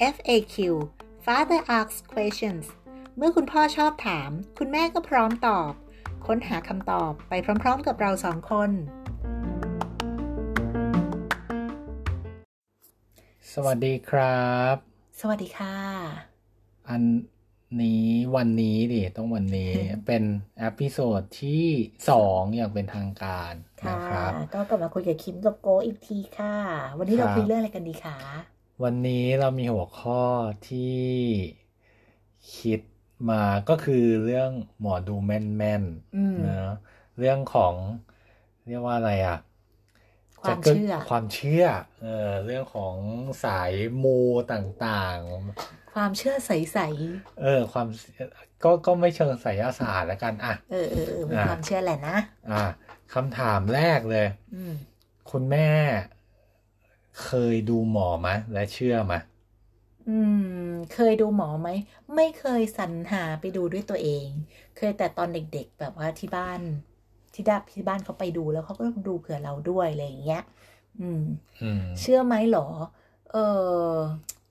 FAQ Father asks questions เมื่อคุณพ่อชอบถาม คุณแม่ก็พร้อมตอบ ค้นหาคำตอบไปพร้อมๆกับเราสองคน สวัสดีครับ สวัสดีค่ะ อันนี้วันนี้ดิต้องวันนี้เป็น episode ที่สองอย่างเป็นทางการค่ะนะครับ ก็กลับมาคุยกับคิมกับโกอีกทีค่ะ วันนี้เราครับคุยเรื่องอะไรกันดีคะ วันนี้เรามีหัวข้อที่คิดมาก็คือเรื่องหมอดูแม่นอืมๆนะเรื่องของเรียกว่าอะไรอะความจะกิดเชื่อความเชื่อเออเรื่องของสายมูต่างๆ ความเชื่อใสเออ ความก็ก็ไม่เชิงไสยศาสตร์แล้วกันอะๆเออเออเออมีอ่าความเชื่อแหละนะ อะคำถามแรกเลยอืมคุณแม่ เคยดูหมอไหมและเชื่อไหมอืม เคยดูหมอไหม ไม่เคยสรรหาไปดูด้วยตัวเอง เคยแต่ตอนเด็กๆ แบบว่าที่บ้าน ที่ด้าที่บ้านเขาไปดูแล้วเขาก็ดูเผื่อเราด้วยอะไรอย่างเงี้ย อืมอืมเชื่อไหมเหรอ เออ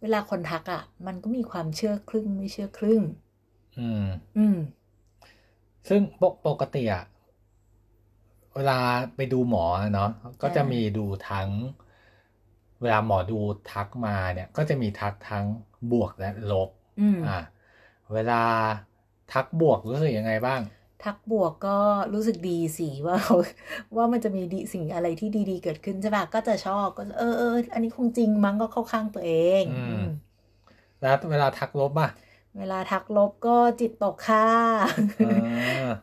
เวลาคนทักอะ่ะ มันก็มีความเชื่อครึ่งไม่เชื่อครึ่ง อืม อืม ซึ่งปกปกติอะเวลาไปดูหมอเนาะก็จะมีดูทั้ง เวลาหมอดูทักมาเนี่ยก็จะมีทักทั้งบวกและลบอืมอะเวลาทักบวกรู้สึกยังไงบ้าง ทักบวกก็รู้สึกดีสิว่าเขาว่ามันจะมีดีสิ่งอะไรที่ดีๆ เกิดขึ้นใช่ปะก็จะชอบก็เออเอออันนี้คงจริงมั้งก็เข้าข้างตัวเองอืมอืมแล้วเวลาทักลบอะเวลาทักลบก็จิตตกค่ะเออ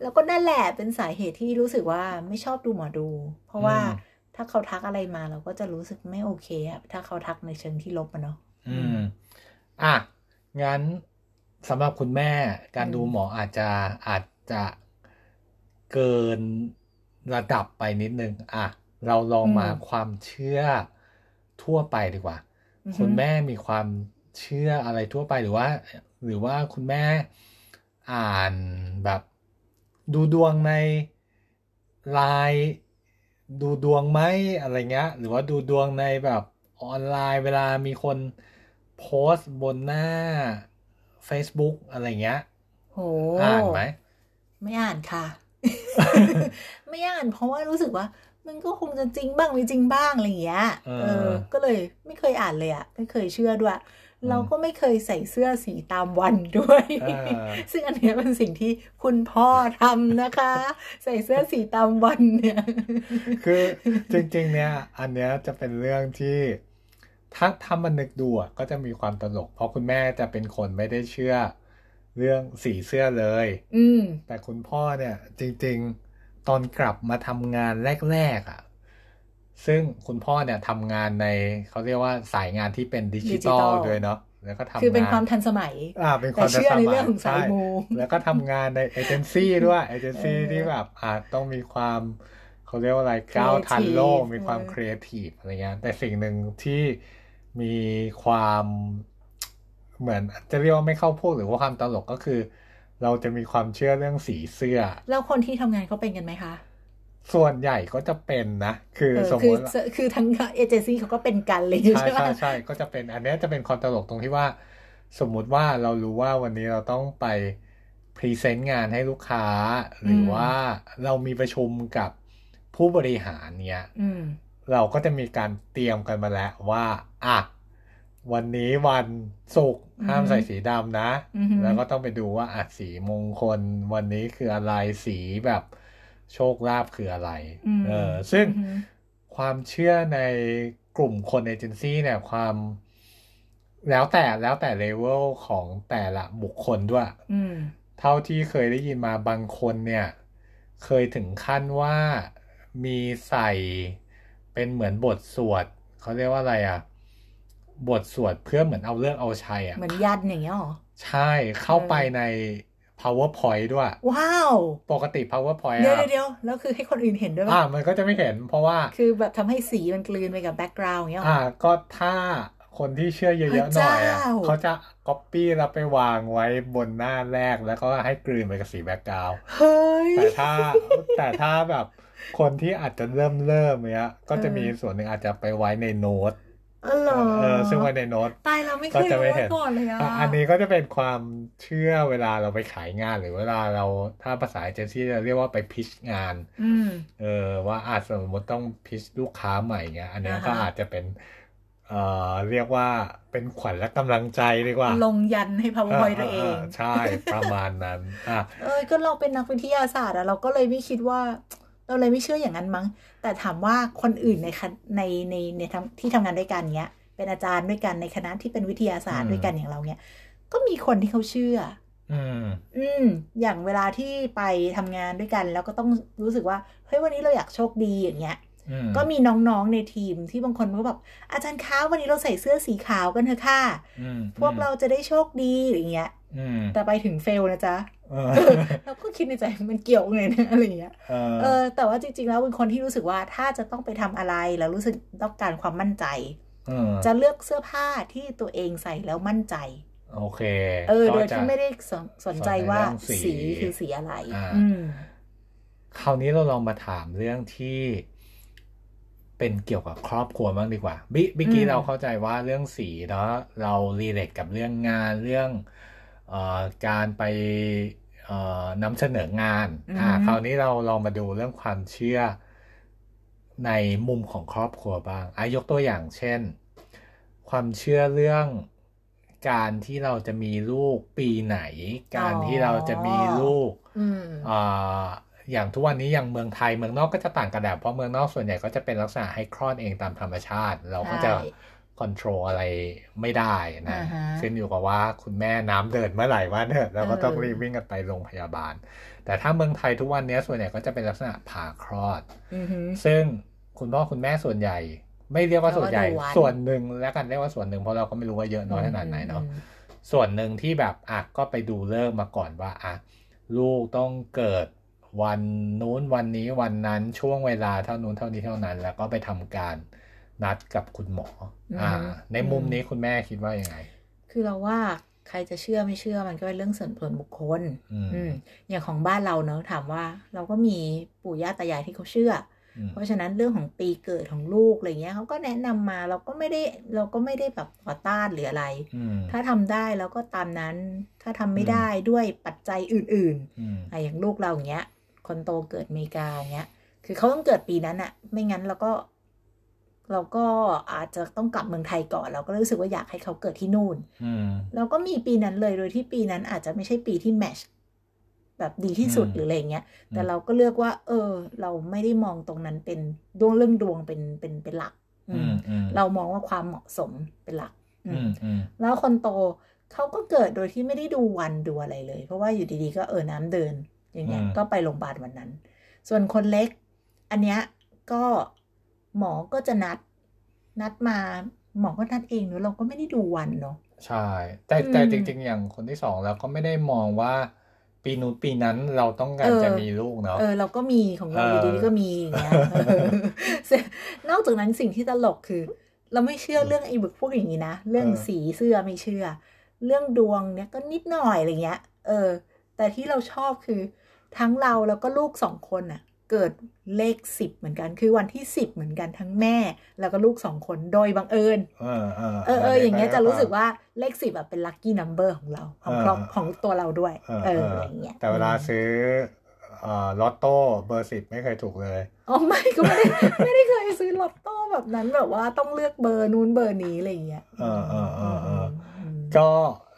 แล้วก็นั่นแหละเป็นสาเหตุที่รู้สึกว่าไม่ชอบดูหมอดู เพราะว่าอืม ถ้าเขาทักอะไรมาเราก็จะรู้สึกไม่โอเคอะถ้าเขาทักในเชิงที่ลบอะเนาะอืม อะ งั้นสำหรับคุณแม่การอืมดูหมออาจจะอาจจะเกินระดับไปนิดนึง อะ เราลองมาความเชื่อทั่วไปดีกว่าอือฮึคุณแม่มีความเชื่ออะไรทั่วไปหรือว่า หรือว่าคุณแม่อ่านแบบดูดวงในไลน์ ดูดวงไหมอะไรเงี้ย หรือว่าดูดวงในแบบออนไลน์เวลามีคนโพสต์บนหน้า Facebook อะไรเงี้ยโหอ่านไหม ไม่อ่านค่ะ ไม่อ่านเพราะว่ารู้สึกว่า มันก็คงจะจริงบ้างไม่จริงบ้างอะไรอย่างเงี้ย เออ ก็เลยไม่เคยอ่านเลยอะไม่เคยเชื่อด้วย เราก็ไม่เคยใส่เสื้อสีตามวันด้วยเออซึ่งอันเนี้ยเป็นสิ่งที่คุณพ่อทำนะคะ ใส่เสื้อสีตามวันเนี่ย คือจริง ๆ เนี่ย อันเนี้ยจะเป็นเรื่องที่ถ้าถ้ามันนึกดูอะก็จะมีความตลก เพราะคุณแม่จะเป็นคนไม่ได้เชื่อ เรื่องสีเสื้อเลย อืมแต่คุณพ่อเนี่ย จริง ๆ ตอนกลับมาทำงานแรก ๆ อะ ซึ่งคุณพ่อเนี่ยทำงานในเขาเรียกว่าสายงานที่เป็นดิจิตอล Digital ด้วยเนาะแล้วก็ทำงานคือเป็นความทันสมัยอ่าเป็นคแต่วามเชื่อในทัสมัเรื่องของสายใช่มูแล้วก็ทำงานในเอเจนซี่ด้วยเอเจนซี่เออที่แบบอ่าต้องมีความเขาเรียกว่าอะไรก้าวทันโลก Creative มีความเออครีเอทีฟอะไรเงี้ยแต่สิ่งหนึ่งที่มีความเหมือนจะเรียกว่าไม่เข้าพวกหรือว่าความตลกก็คือ เราจะมีความเชื่อเรื่องสีเสื้อ แล้วคนที่ทำงานเขาเป็นกันไหมคะ ส่วนใหญ่ก็จะเป็นนะ คือเออสมคืมอติคือทั้งเอเจนซี่เขาก็เป็นกันเลยใช่ใช่ไหมใช่ใช่ก็จะเป็นอันเนี้ยจะเป็นความตลกตรงที่ว่า สมมุติว่าเรารู้ว่าวันนี้เราต้องไปพรีเซนต์งานให้ลูกค้า หรือว่าเรามีประชุมกับผู้บริหารเนี้ยอืมเราก็จะมีการเตรียมกันมาแล้วว่าอะวันนี้วันศุกร์ห้ามอือฮึใส่สีดำนะอือฮึแล้วก็ต้องไปดูว่าอะสีมงคล วันนี้คืออะไรสีแบบ โชคลาภคืออะไรอืมเออ ซึ่งอือฮึความเชื่อในกลุ่มคนเอเจนซี่เนี่ยความแล้วแต่แล้วแต่เลเวลของแต่ละบุคคลด้วยอืมเท่าที่เคยได้ยินมาบางคนเนี่ย เคยถึงขั้นว่ามีใส่เป็นเหมือนบทสวด เขาเรียกว่าอะไรอะ บทสวดเพื่อเหมือนเอาเรื่องเอาชัยอะ เหมือนยันต์อย่างเงี้ยหรอ ใช่เข้าไปใน powerpoint ด้วย ว้าว ปกติ powerpoint เดี๋ยวอะเดี๋ยวแล้วคือให้คนอื่นเห็นด้วยอ่าป่ะมันก็จะไม่เห็นเพราะว่า คือแบบทำให้สีมันกลืนไปกับ background อย่างเงี้ยหรออ่าก็ถ้าคนที่เชื่อเยอะๆหน่อยอะพระเจ้าเขาจะก๊อปปี้แล้วไปวางไว้บนหน้าแรกแล้วก็ให้กลืนไปกับสี background เฮ้ย แต่ถ้าแต่ถ้าแบบคนที่อาจจะเริ่มเริ่มเนี้ย ก็จะเออมีส่วนหนึ่งอาจจะไปไว้ในโน้ตอ๋อ เหรอเออซึ่งไว้ในโน้ตตายเราไม่เคก็ยจะรู้ไม่มาเห็นก่อนเลยอะอะอันนี้ก็จะเป็นความเชื่อเวลาเราไปขายงานหรือเวลาเราถ้าภาษาเอเจนซี่จะเรียกว่าไป pitch งานอืมเออว่าอาจสมมติต้อง pitch ลูกค้าใหม่เงี้ย อันเนี้ยอ่าฮะก็อาจจะเป็นเอ่อเรียกว่าเป็นขวัญและกำลังใจดีกว่า ลงยันให้ powerpoint ตัวเอง ใช่ประมาณนั้นอะเอ้ยก็เราเป็นนักวิทยาศาสตร์อะเราก็เลยไม่คิดว่า เราเลยไม่เชื่ออย่างนั้นมั้ง แต่ถามว่าคนอื่นในคณในในในทำที่ทำงานด้วยกันเนี้ย เป็นอาจารย์ด้วยกันในคณะที่เป็นวิทยาศาสตร์ด้วยกันอย่างเราเนี้ยก็มีคนที่เขาเชื่อ อืม อืม อย่างเวลาที่ไปทำงานด้วยกัน แล้วก็ต้องรู้สึกว่า เฮ้ยวันนี้เราอยากโชคดีอย่างเงี้ยอืม ก็มีน้องๆในทีมที่บางคนก็แบบอาจารย์คะวันนี้เราใส่เสื้อสีขาวกันเถอะค่ะอืมพวกเราจะได้โชคดีอย่างเงี้ยอืมแต่ไปถึงเฟลนะจ๊ะเออเราก็คิดในใจมันเกี่ยวไงนะอะไรอย่างเงี้ยเออเออ แต่ว่าจริงๆแล้วเป็นคนที่รู้สึกว่าถ้าจะต้องไปทำอะไรแล้วรู้สึกต้องการความมั่นใจเออจะเลือกเสื้อผ้าที่ตัวเองใส่แล้วมั่นใจ โอเค เออก็โดยจะที่ไม่ได้สนสนใจว่าสนใจเรื่องสีสีคือสีอะไรอ่าอืมคราวนี้เราลองมาถามเรื่องที่ เป็นเกี่ยวกับครอบครัวบ้างดีกว่าบิบิกกี้อืมเราเข้าใจว่าเรื่องสีเนาะเรารีเลทกับเรื่องงานเรื่องเอ่อการไปเอ่อนำเสนองานอ่าคราวนี้เราลองมาดูเรื่องความเชื่อในมุมของครอบครัวบ้างอายกตัวอย่างเช่น ความเชื่อเรื่องการที่เราจะมีลูกปีไหน การที่เราจะมีลูกอืมอ่า อย่างทุกวันนี้อย่างเมืองไทยเมืองนอกก็จะต่างกันแบบเพราะเมืองนอกส่วนใหญ่ก็จะเป็นลักษณะให้คลอดเองตามธรรมชาติ เราก็จะใช่คอนโทรลอะไรไม่ได้นะอ่าฮะขึ้นอยู่กับว่าคุณแม่น้ำเดินเมื่อไหร่ว่าเนอะเราก็ต้องเออรีบวิ่งกันไปโรงพยาบาล แต่ถ้าเมืองไทยทุกวันนี้ส่วนใหญ่ก็จะเป็นลักษณะผ่าคลอดอือหือซึ่งคุณพ่อคุณแม่ส่วนใหญ่ ไม่เรียกว่าส่วนใหญ่เรียกว่าดูวันส่วนหนึ่งแล้วกันเรียกว่าส่วนหนึ่งเพราะเราก็ไม่รู้ว่าเยอะน้อยขนาดไหนเนาะอืมส่วนหนึ่งที่แบบอะก็ไปดูเลิกษ์มาก่อนว่าอะลูกต้องเกิด วันนู้นวันนี้วันนั้นช่วงเวลาเท่านู้นเท่านี้เท่านั้น แล้วก็ไปทำการนัดกับคุณหมอ อ่าอืมในมุมนี้คุณแม่คิดว่ายังไง คือเราว่าใครจะเชื่อไม่เชื่อมันก็เป็นเรื่องส่วนส่วนบุคคลอืมอืมอย่างของบ้านเราเนอะถามว่า เราก็มีปู่ย่าตายายที่เขาเชื่ออืมเพราะฉะนั้นเรื่องของปีเกิดของลูกอะไรเงี้ยเขาก็แนะนำมาเราก็ไม่ได้เราก็ไม่ได้แบบต่อต้านหรืออะไรอืมถ้าทำได้เราก็ตามนั้น ถ้าทำไม่ได้ด้วยปัจจัยอื่นอืมๆอะอย่างลูกเราอย่างเงี้ย คนโตเกิดอเมริกาอย่างเงี้ย คือเขาต้องเกิดปีนั้นอะไม่งั้นเราก็ เราก็อาจจะต้องกลับเมืองไทยก่อน เราก็รู้สึกว่าอยากให้เขาเกิดที่นู่นอืมเราก็มีปีนั้นเลยโดยที่ปีนั้นอาจจะไม่ใช่ปีที่แมชแบบดีที่สุดอืมหรืออะไรเงี้ย แต่อืมเราก็เลือกว่า เออ เราไม่ได้มองตรงนั้นเป็นดวงเรื่องดวงเป็นเป็นเป็นหลักอือืมมอืมเรามองว่าความเหมาะสมเป็นหลักอือืมมอืมแล้วคนโตเขาก็เกิดโดยที่ไม่ได้ดูวันดูอะไรเลย เพราะว่าอยู่ดีๆ ก็เออน้ำเดิน อย่างเงี้ยอืมก็ไปโรงพยาบาลวันนั้น ส่วนคนเล็ก อันเนี้ยก็หมอก็จะนัด นัดมาหมอก็นัดเองเนอะเราก็ไม่ได้ดูวันเนาะใช่ แต่แต่อืมจริง ๆ อย่างคนที่สองเราก็ไม่ได้มองว่าปีนู้นปีนั้นเราต้องการเออจะมีลูกเนาะเออเราก็มีของเราเออออยู่ดีๆก็มีอย่างเงี้ยเออเสร็จนอกจากนั้นสิ่งที่ตลกคือ เราไม่เชื่อเรื่องไอ้บึกพวกอย่างนี้นะ เรื่องสีเสื้อไม่เชื่อ เรื่องดวงเนี่ยก็นิดหน่อยอะไรเงี้ย เออ แต่ที่เราชอบคือ ทั้งเราแล้วก็ลูกสองคนน่ะเกิดเลขสิบเหมือนกัน คือวันที่สิบเหมือนกันทั้งแม่ แล้วก็ลูกสองคนโดยบังเอิญเออเออเออเอออย่างเงี้ยจะรู้สึกว่าเลขสิบอะเป็นลัคกี้นัมเบอร์ของเราของครอบเออของตัวเราด้วยเออเอเออออะไรเงี้ยแต่เวลาซื้อเอ่อลอตโต้เบอร์สิบไม่เคยถูกเลยอ๋อไม่ก็ไม่ได้ไม่ได้เคยซื้อลอตโต้แบบนั้นแบบว่าต้องเลือกเบอร์นู้นเบอร์นี้อะไรอย่างเงี้ยเออเออเออเออมก็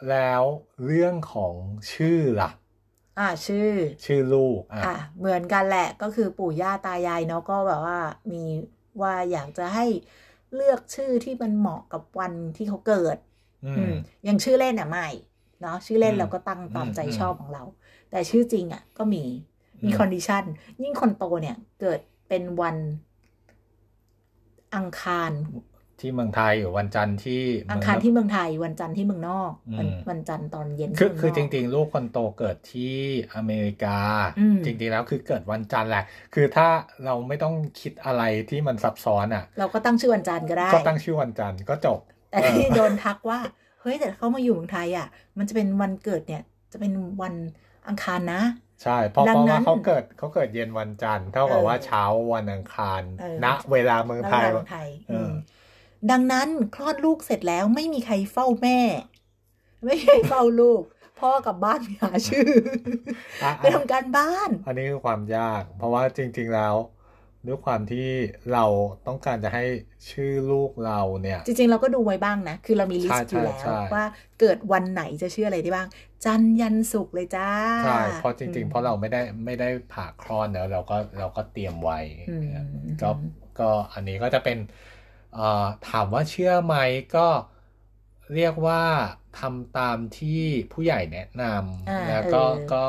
แล้วเรื่องของชื่อล่ะ อ่าชื่อ ชื่อลูกอะอะเหมือนกันแหละก็คือปู่ย่าตายายเนาะก็แบบว่ามีว่าอยากจะให้เลือกชื่อที่มันเหมาะกับวันที่เขาเกิด อือืมมอย่างชื่อเล่นอะไม่เนาะชื่อเล่นอืมเราก็ตั้งตามใจอืมชอบของเรา แต่ชื่อจริงอะ ก็มีมีอืม condition ยิ่งคนโตเนี่ย เกิดเป็นวันอังคาร ที่เมืองไทยอยู่วันจันทร์ที่อังคารที่เมืองไทยวันจันทร์ที่เมืองนอกอืมวันวันจันทร์ตอนเย็นคือที่เมืคือจนกริง ๆ ลูกคนโตเกิดที่อเมริกาอืมจริงๆแล้วคือเกิดวันจันทร์แหละ คือถ้าเราไม่ต้องคิดอะไรที่มันซับซ้อนอะ เราก็ตั้งชื่อวันจันทร์ก็ได้ ก็ตั้งชื่อวันจันทร์ก็จบ แต่ที่โดนทักว่าเฮ้ยแต่เขามาอยู่เมืองไทยอะ มันจะเป็นวันเกิดเนี่ยจะเป็นวันอังคารนะใช่เพราะดังเพราะนั้ว่านเขาเกิดเขาเกิดเย็นวันจันทร์เท่ากับเออว่าเช้าวันอังคารเออณเวลาเมืองไทย แล้วเวลาเมืองไทยเอออืมดังนั้นคลอดลูกเสร็จแล้วไม่มีใครเฝ้าแม่ ไม่มีใครเฝ้าลูก พ่อกลับบ้านไปหาชื่ออะไปทำการบ้าน อันนี้คือความยาก เพราะว่าจริง ๆแล้วด้วยความที่เราต้องการจะให้ชื่อลูกเราเนี่ย จริง ๆ เราก็ดูไว้บ้างนะ คือเรามีลิสต์อใช่ยู่แล้วใช่ว่าเกิดวันไหนจะชื่ออะไรได้บ้าง จันทร์ยันศุกร์เลยจ้า ใช่ เพราะจริง ๆ เพราะเราไม่ได้ไม่ได้ผ่าคลอดเนอะเราก็เราก็เตรียมไว้อืมก็ก็อันนี้ก็จะเป็นเอ่อ ถามว่าเชื่อไหมก็เรียกว่าทำตามที่ผู้ใหญ่แนะนอ่าำแล้วก็เออก็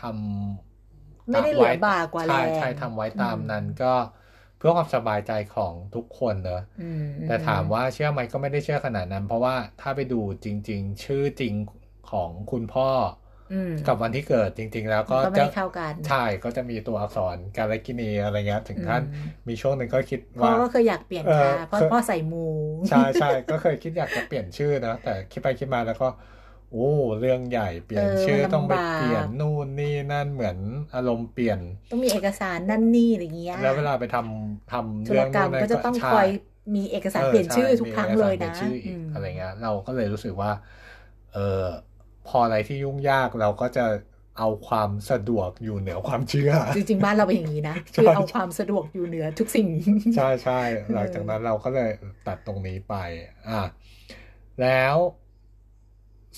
ทำไม่ได้เหลือบากว่าแรใช่งใช่ทำไว้ตามอืมนั้นก็เพื่อความสบายใจของทุกคนเนอะอืมแต่ถามว่าเชื่อไหมก็ไม่ได้เชื่อขนาดนั้น เพราะว่าถ้าไปดูจริง ๆ ชื่อจริงของคุณพ่ออืม กับวันที่เกิดจริง ๆ แล้วก็ก็ไม่จะได้เข้ากันใช่ก็จะมีตัวอักษรการกินีอะไรเงี้ยถึงขั้นอืมมีช่วงหนึ่งก็คิดพ่อว่าก็เคยอยากเปลี่ยนเออค่ะเพราะเคยพ่อใส่มูใช่ใช่ก็เคยคิดอยากจะเปลี่ยนชื่อนะแต่คิดไปคิดมาแล้วก็โอ้เรื่องใหญ่เปลี่ยนเออชื่อมันต้องไปลำบากเปลี่ยนนู่นนี่นั่นเหมือนอารมณ์เปลี่ยน ต้องมีเอกสารนั่นนี่อะไรเงี้ยแล้วเวลาไปทำทำธุเรื่รองกรรนู่มนนั่นก็จะต้องใช่คอยมีเอกสารเปลี่ยนชื่อทุกครั้งเลยมีนะอกสารปนชื่ออีกมอะไรเงี้ยเราก็เลยรู้สึกว่า เออ พออะไรที่ยุ่งยากเราก็จะเอาความสะดวกอยู่เหนือความเชื่อ จริงๆ บ้านเราเป็นอย่างนี้นะใช่คือเอาความสะดวกอยู่เหนือทุกสิ่ง ใช่ใช่หลังจากนั้นเราก็เลยตัดตรงนี้ไป อะแล้ว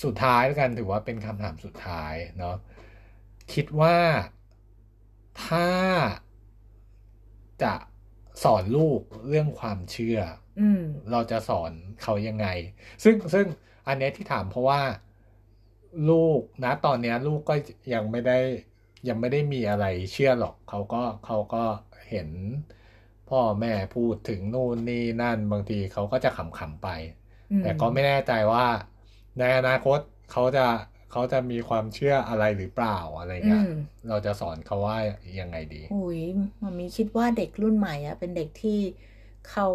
สุดท้ายแล้วกันถือว่าเป็นคำถามสุดท้ายเนาะคิดว่าถ้าจะสอนลูกเรื่องความเชื่ออืมเราจะสอนเขายังไง ซึ่งซึ่งอันเนี้ยที่ถามเพราะว่า ลูกนะตอนเนี้ยลูกก็ยังไม่ได้ยังไม่ได้มีอะไรเชื่อหรอกเขาก็เขาก็เห็นพ่อแม่พูดถึงนู่นนี่นั่นบางทีเขาก็จะขำๆไปอืมแต่ก็ไม่แน่ใจว่า ในอนาคตเขาจะเขาจะมีความเชื่ออะไรหรือเปล่าอะไรอืเงี้ยมเราจะสอนเขาว่ายังไงดีอุยมามีคิดว่าเด็กรุ่นใหม่อะเป็นเด็กที่เขา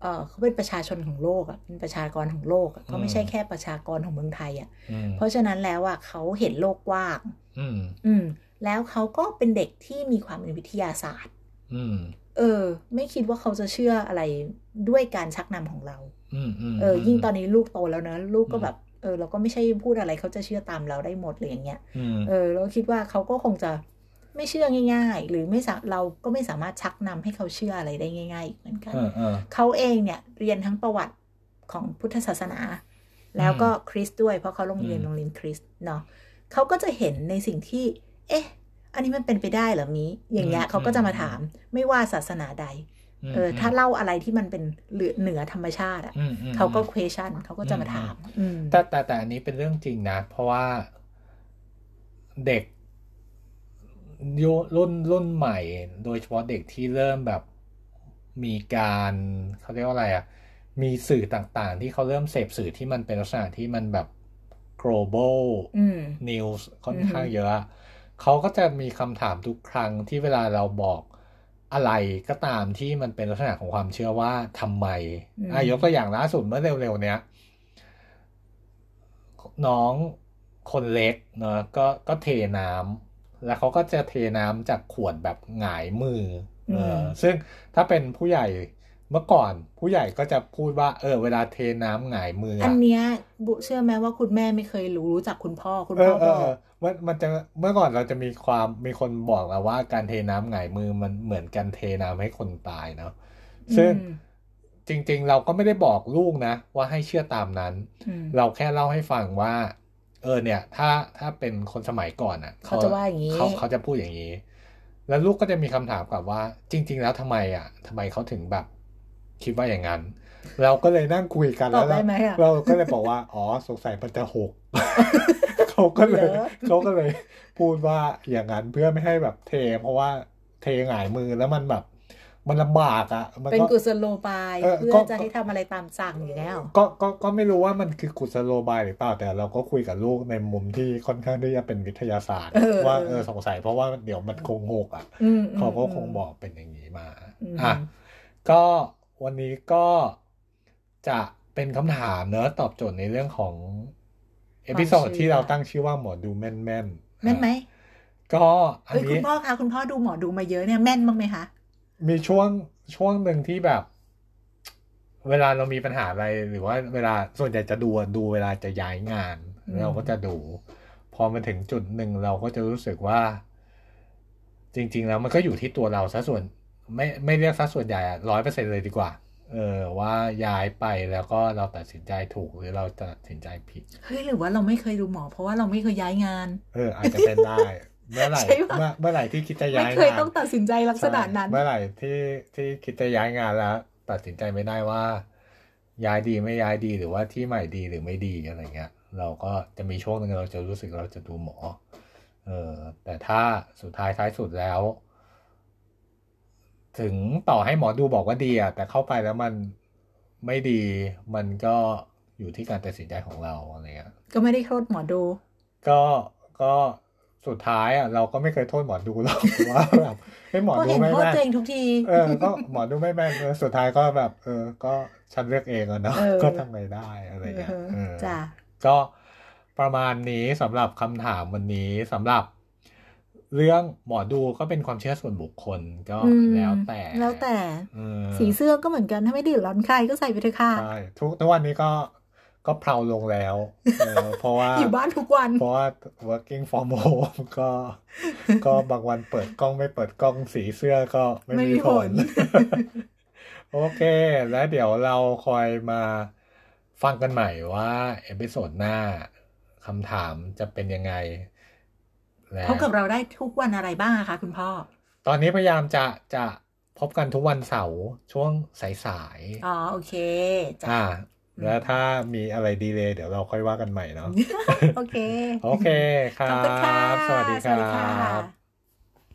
เออเขาเป็นประชาชนของโลกอะเป็นประชากรของโลกอะก็ไม่ใช่แค่ประชากรของเมืองไทยอะอืมเพราะฉะนั้นแล้วอะเขาเห็นโลกกว้างอืมอืมแล้วเขาก็เป็นเด็กที่มีความเป็นวิทยาศาสตร์อืมเออ ไม่คิดว่าเขาจะเชื่ออะไรด้วยการชักนำของเราอืมอืมเออ ยิ่งตอนนี้ลูกโตแล้วเนอะลูกก็แบบ เออ เราก็ไม่ใช่พูดอะไรเขาจะเชื่อตามเราได้หมดเลยอย่างเงี้ยอืมเออเราคิดว่าเขาก็คงจะ ไม่เชื่อง่าย ๆ หรือไม่สาเราก็ไม่สามารถชักนำให้เขาเชื่ออะไรได้ง่าย ๆ อีกเหมือนกันเออเออเขาเองเนี่ยเรียนทั้งประวัติของพุทธศาสนา แล้วก็คริสต์ด้วยเพราะเขาโรงเรียนอืมโรงเรียนคริสต์เนาะเขาก็จะเห็นในสิ่งที่ เอ๊ะ อันนี้มันเป็นไปได้เหรอมีอย่างเงี้ยเขาก็จะมาถามไม่ว่าศาสนาใดมเออถ้าเล่าอะไรที่มันเป็นเหลือเหนือธรรมชาติอะอืมอืมเขาก็ question เขาก็จะมาถามอืมแต่แต่แต่อันนี้เป็นเรื่องจริงนะ เพราะว่าเด็ก ยุรุ่นรุ่นใหม่ โดยเฉพาะเด็กที่เริ่มแบบมีการเขาเรียกว่าอะไรอะ มีสื่อต่างๆ ที่เขาเริ่มเสพสื่อที่มันเป็นลักษณะที่มันแบบ global อืม news ค่อนอือฮึข้างเยอะ เขาก็จะมีคำถามทุกครั้งที่เวลาเราบอกอะไรก็ตามที่มันเป็นลักษณะของความเชื่อว่าทำไมอะยกตัวอย่างล่าสุดเมื่อเร็วๆเนี้ย น้องคนเล็กเนาะก็ก็เทน้ำ แล้วเขาก็จะเทน้ำจากขวดแบบหงายมือเออมซึ่งถ้าเป็นผู้ใหญ่เมื่อก่อนผู้ใหญ่ก็จะพูดว่า เออ เวลาเทน้ำหงายมือ อัอะนเนี้ยบุเชื่อไหมว่าคุณแม่ไม่เคยรู้รู้จักคุณพ่อคุณเอพ่ออเอบอกอเออมันมันจะเมื่อก่อนเราจะมีความมีคนบอกเราว่าการเทน้ำหงายมือมันเหมือนการเทน้ำให้คนตายเนาะซึ่งอืมจริง ๆ เราก็ไม่ได้บอกลูกนะ ว่าให้เชื่อตามนั้นอืมเราแค่เล่าให้ฟังว่า เออเนี่ย ถ้าถ้าเป็นคนสมัยก่อนอะเขาจะว่าอย่างนี้เขาเขาจะพูดอย่างนี้ แล้วลูกก็จะมีคำถามกลับว่า จริง ๆ แล้วทำไมอะทำไมเขาถึงแบบคิดว่าอย่างนั้น เราก็เลยนั่งคุยกันตอแล้บวได้เราไหมอะเราก็เลยบอกว่าอ๋อสงสัยมันจะหกเขาก็เลยเหรอเขาก็เลยพูดว่าอย่างนั้นเพื่อไม่ให้แบบเท เพราะว่าเทหงายมือแล้วมันแบบ มันลำบากอะมันเป็นก็กุศโลบายเออเพื่อก็จะให้ทำอะไรตามสั่งอย่างเงี้ยหรอก็ก็ก็ไม่รู้ว่ามันคือกุศโลบายหรือเปล่าแต่เราก็คุยกับลูกในมุมที่ค่อนข้างที่จะเป็นวิทยาศาสตร์เออว่าเออเออสงสัยเพราะว่าเดี๋ยวมันคงหกอะอืมอืมเขาก็คงมบอกเป็นอย่างนี้มาอืมอะก็วันนี้ก็จะเป็นคำถามเนอะตอบโจทย์ในเรื่องของ episode ที่เราตั้งชื่อว่าหมอดูแม่นแม่นแม่นไหมก็อันเอ้ยคุนี้ณพ่อคะคุณพ่อดูหมอดูมาเยอะเนี่ยแม่นบ้างไหมคะ มีช่วงช่วงหนึ่งที่แบบเเวลาเรามีปัญหาอะไรหรือว่าเวลาส่วนใหญ่จะดูดูเวลาจะย้ายงานอืมเราก็จะดู พอมาถึงจุดหนึ่งเราก็จะรู้สึกว่า จริง ๆ แล้วมันก็อยู่ที่ตัวเราซะส่วน ไม่ไม่เรียกซะส่วนใหญ่ร้อยเปอร์เซ็นเลยดีกว่า เออว่าย้ายไปแล้วก็เราตัดสินใจถูกหรือเราตัดสินใจผิดเฮ้ยหรือว่าเราไม่เคยดูหมอ เพราะว่าเราไม่เคยย้ายงาน เอออาจจะเป็นได้ เมื่อไหร่ใช่ปะเมื่อเมื่อไหร่ที่คิดจะไม่ย้ายเคยงานต้องตัดสินใจลักษณะนั้นใช่เมื่อไหร่ที่ที่คิดจะย้ายงานแล้ว ตัดสินใจไม่ได้ว่า ย้ายดีไม่ย้ายดีหรือว่าที่ใหม่ดีหรือไม่ดีอะไรเงี้ย เราก็จะมีช่วงหนึ่งเราจะรู้สึกเราจะดูหมอ เออแต่ถ้าสุดท้ายท้ายสุดแล้ว ถึงต่อให้หมอดูบอกว่าดีอะแต่เข้าไปแล้วมันไม่ดีมันก็อยู่ที่การตัดสินใจของเราอะไรเงี้ยก็ไม่ได้โทษหมอดู ก็ก็ สุดท้ายอะเราก็ไม่เคยโทษหมอดูหรอกว่าแบบเฮ้ยหมอก็ดูเห็นไม่โทษแม่นตัวเองทุกทีเออก็หมอดูไม่แม่นเออสุดท้ายก็แบบ เออ ก็ฉันเลือกเองอะเนาะเออก็ทำไงได้อะไรเงี้ยเออเออจ้ะก็ประมาณนี้สำหรับคำถามวันนี้สำหรับเรื่องหมอดูก็เป็นความเชื่อส่วนบุคคลก็อืมแล้วแต่ แล้วแต่เออสีเสื้อก็เหมือนกันถ้าไม่ไดดือดร้อนใครก็ใส่ไปเถอะค่ะใช่ทุกทุกวันนี้ก็ ก็เพลาลงแล้วเออเพราะว่าอยู่บ้านทุกวัน เพราะว่า working from home ก็ ก็บางวันเปิดกล้องไม่เปิดกล้องสีเสื้อก็ไม่ไม่มีมีผลผล โอเค แล้วเดี๋ยวเราคอยมาฟังกันใหม่ว่า episode หน้าคำถามจะเป็นยังไงและพบกับเราได้ทุกวันอะไรบ้างอะคะคุณพ่อ ตอนนี้พยายามจะจะพบกันทุกวันเสาร์ช่วงสายๆ อ๋อ โอเค จ้ะอ่า แล้วถ้ามีอะไรดีเลยเดี๋ยวเราค่อยว่ากันใหม่เนาะโอเค โอเคครัขอบคุณค่ะบสวัสดีคสวัสดีรัค่ะบ